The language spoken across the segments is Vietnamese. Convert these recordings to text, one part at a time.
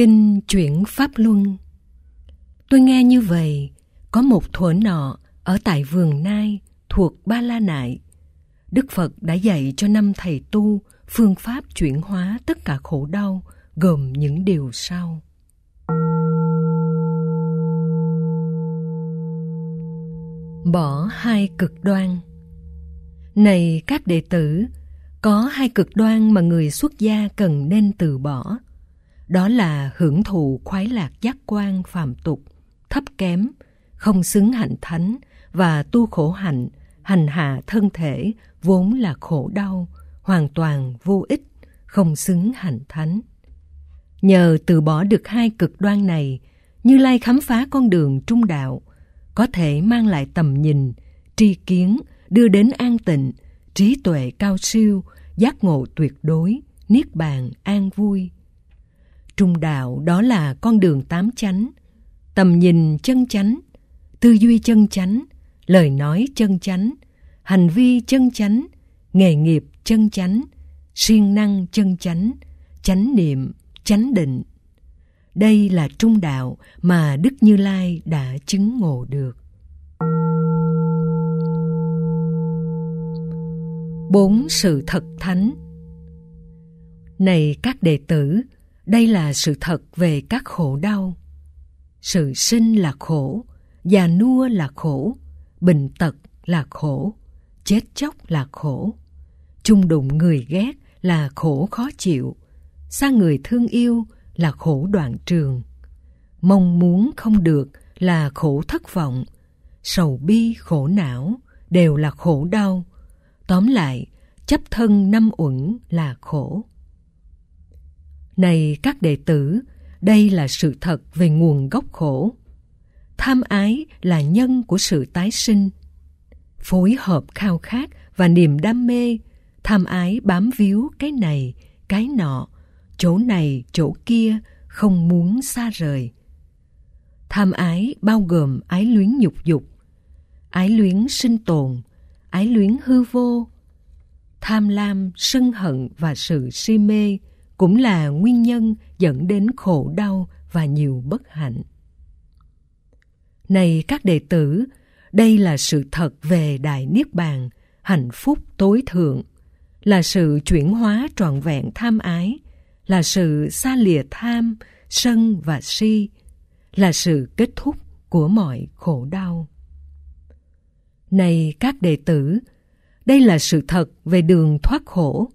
Kinh chuyển Pháp Luân Tôi nghe như vậy, có một thuở nọ ở tại vườn Nai thuộc Ba La Nại. Đức Phật đã dạy cho năm thầy tu phương pháp chuyển hóa tất cả khổ đau gồm những điều sau. Bỏ hai cực đoan Này các đệ tử, có hai cực đoan mà người xuất gia cần nên từ bỏ. Đó là hưởng thụ khoái lạc giác quan phàm tục, thấp kém, không xứng hạnh thánh và tu khổ hạnh, hành hạ thân thể vốn là khổ đau, hoàn toàn vô ích, không xứng hạnh thánh. Nhờ từ bỏ được hai cực đoan này, Như Lai khám phá con đường trung đạo, có thể mang lại tầm nhìn, tri kiến, đưa đến an tịnh, trí tuệ cao siêu, giác ngộ tuyệt đối, niết bàn an vui. Trung đạo đó là con đường tám chánh, tầm nhìn chân chánh, tư duy chân chánh, lời nói chân chánh, hành vi chân chánh, nghề nghiệp chân chánh, siêng năng chân chánh, chánh niệm, chánh định. Đây là trung đạo mà Đức Như Lai đã chứng ngộ được. Bốn sự thật thánh Này các đệ tử, đây là sự thật về các khổ đau. Sự sinh là khổ, già nua là khổ, bệnh tật là khổ, chết chóc là khổ. Chung đụng người ghét là khổ khó chịu, xa người thương yêu là khổ đoạn trường. Mong muốn không được là khổ thất vọng, sầu bi khổ não đều là khổ đau. Tóm lại, chấp thân năm uẩn là khổ. Này các đệ tử, đây là sự thật về nguồn gốc khổ. Tham ái là nhân của sự tái sinh. Phối hợp khao khát và niềm đam mê, tham ái bám víu cái này, cái nọ, chỗ này, chỗ kia, không muốn xa rời. Tham ái bao gồm ái luyến nhục dục, ái luyến sinh tồn, ái luyến hư vô. Tham lam, sân hận và sự si mê cũng là nguyên nhân dẫn đến khổ đau và nhiều bất hạnh. Này các đệ tử, đây là sự thật về Đại Niết Bàn, hạnh phúc tối thượng, là sự chuyển hóa trọn vẹn tham ái, là sự xa lìa tham, sân và si, là sự kết thúc của mọi khổ đau. Này các đệ tử, đây là sự thật về đường thoát khổ,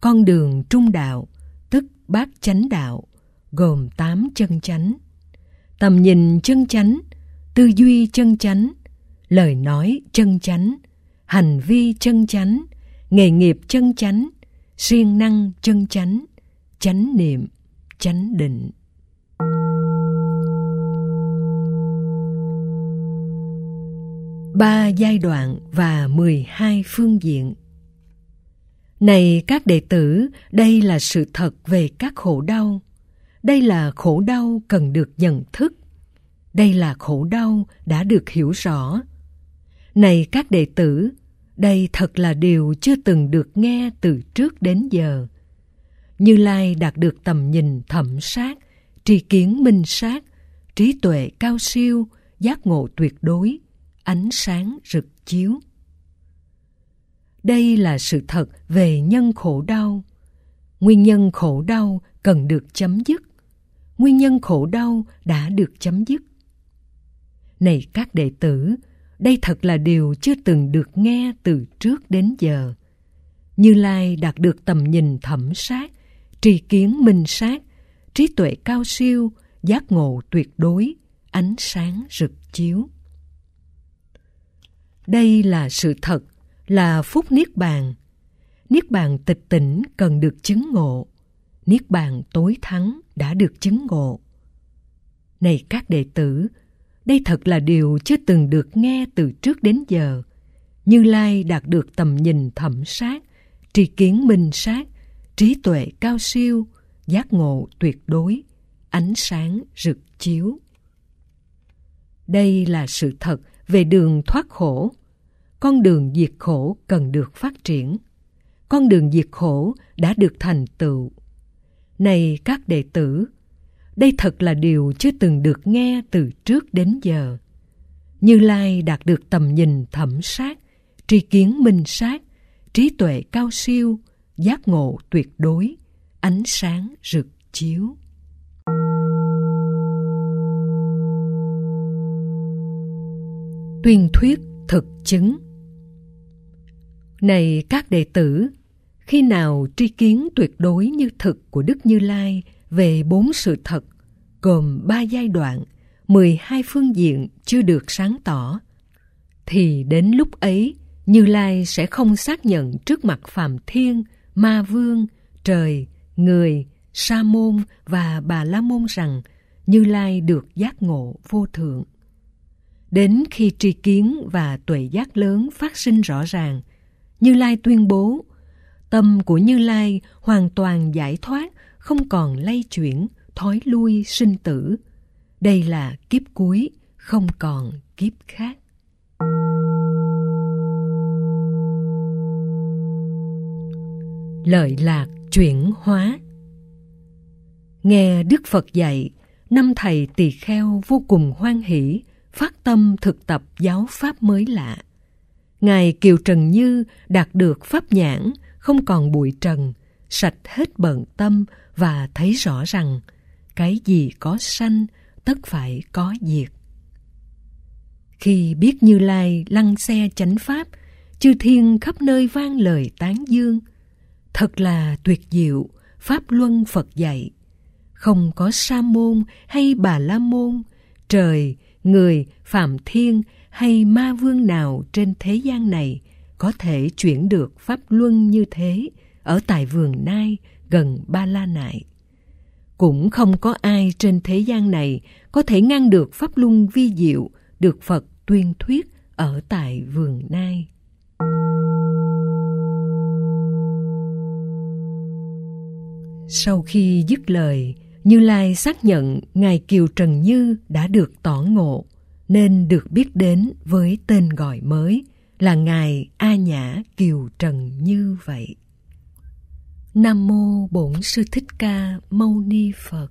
con đường trung đạo, bát chánh đạo, gồm tám chân chánh. Tầm nhìn chân chánh, tư duy chân chánh, lời nói chân chánh, hành vi chân chánh, nghề nghiệp chân chánh, siêng năng chân chánh, chánh niệm, chánh định. Ba giai đoạn và 12 phương diện này các đệ tử, đây là sự thật về các khổ đau. Đây là khổ đau cần được nhận thức. Đây là khổ đau đã được hiểu rõ. Này các đệ tử, đây thật là điều chưa từng được nghe từ trước đến giờ. Như Lai đạt được tầm nhìn thẩm sát, tri kiến minh sát, trí tuệ cao siêu, giác ngộ tuyệt đối, ánh sáng rực chiếu. Đây là sự thật về nhân khổ đau. Nguyên nhân khổ đau cần được chấm dứt. Nguyên nhân khổ đau đã được chấm dứt. Này các đệ tử, đây thật là điều chưa từng được nghe từ trước đến giờ. Như Lai đạt được tầm nhìn thẩm sát, tri kiến minh sát, trí tuệ cao siêu, giác ngộ tuyệt đối, ánh sáng rực chiếu. Đây là sự thật, là phúc niết bàn. Niết bàn tịch tỉnh cần được chứng ngộ. Niết bàn tối thắng đã được chứng ngộ. Này các đệ tử, đây thật là điều chưa từng được nghe từ trước đến giờ. Như Lai đạt được tầm nhìn thẩm sát, tri kiến minh sát, trí tuệ cao siêu, giác ngộ tuyệt đối, ánh sáng rực chiếu. Đây là sự thật về đường thoát khổ. Con đường diệt khổ cần được phát triển. Con đường diệt khổ đã được thành tựu. Này các đệ tử, đây thật là điều chưa từng được nghe từ trước đến giờ. Như Lai đạt được tầm nhìn thẩm sát, tri kiến minh sát, trí tuệ cao siêu, giác ngộ tuyệt đối, ánh sáng rực chiếu. Tuyên thuyết thực chứng này các đệ tử, khi nào tri kiến tuyệt đối như thực của Đức Như Lai về bốn sự thật, gồm ba giai đoạn, 12 phương diện chưa được sáng tỏ, thì đến lúc ấy Như Lai sẽ không xác nhận trước mặt Phạm Thiên, Ma Vương, Trời, Người, Sa Môn và Bà La Môn rằng Như Lai được giác ngộ vô thượng. Đến khi tri kiến và tuệ giác lớn phát sinh rõ ràng, như Lai tuyên bố, tâm của Như Lai hoàn toàn giải thoát, không còn lay chuyển, thói lui sinh tử. Đây là kiếp cuối, không còn kiếp khác. Lợi lạc chuyển hóa Nghe Đức Phật dạy, năm thầy tỳ kheo vô cùng hoan hỷ, phát tâm thực tập giáo pháp mới lạ. Ngài Kiều Trần Như đạt được pháp nhãn, không còn bụi trần, sạch hết bận tâm và thấy rõ rằng cái gì có sanh tất phải có diệt. Khi biết Như Lai lăng xe chánh pháp, chư thiên khắp nơi vang lời tán dương. Thật là tuyệt diệu, Pháp Luân Phật dạy. Không có Sa Môn hay Bà La Môn, trời, người, Phạm Thiên hay Ma Vương nào trên thế gian này có thể chuyển được Pháp Luân như thế ở tại vườn Nai gần Ba La Nại. Cũng không có ai trên thế gian này có thể ngăn được Pháp Luân vi diệu được Phật tuyên thuyết ở tại vườn Nai. Sau khi dứt lời, Như Lai xác nhận Ngài Kiều Trần Như đã được tỏ ngộ, nên được biết đến với tên gọi mới là Ngài A Nhã Kiều Trần Như vậy. Nam Mô Bổn Sư Thích Ca Mâu Ni Phật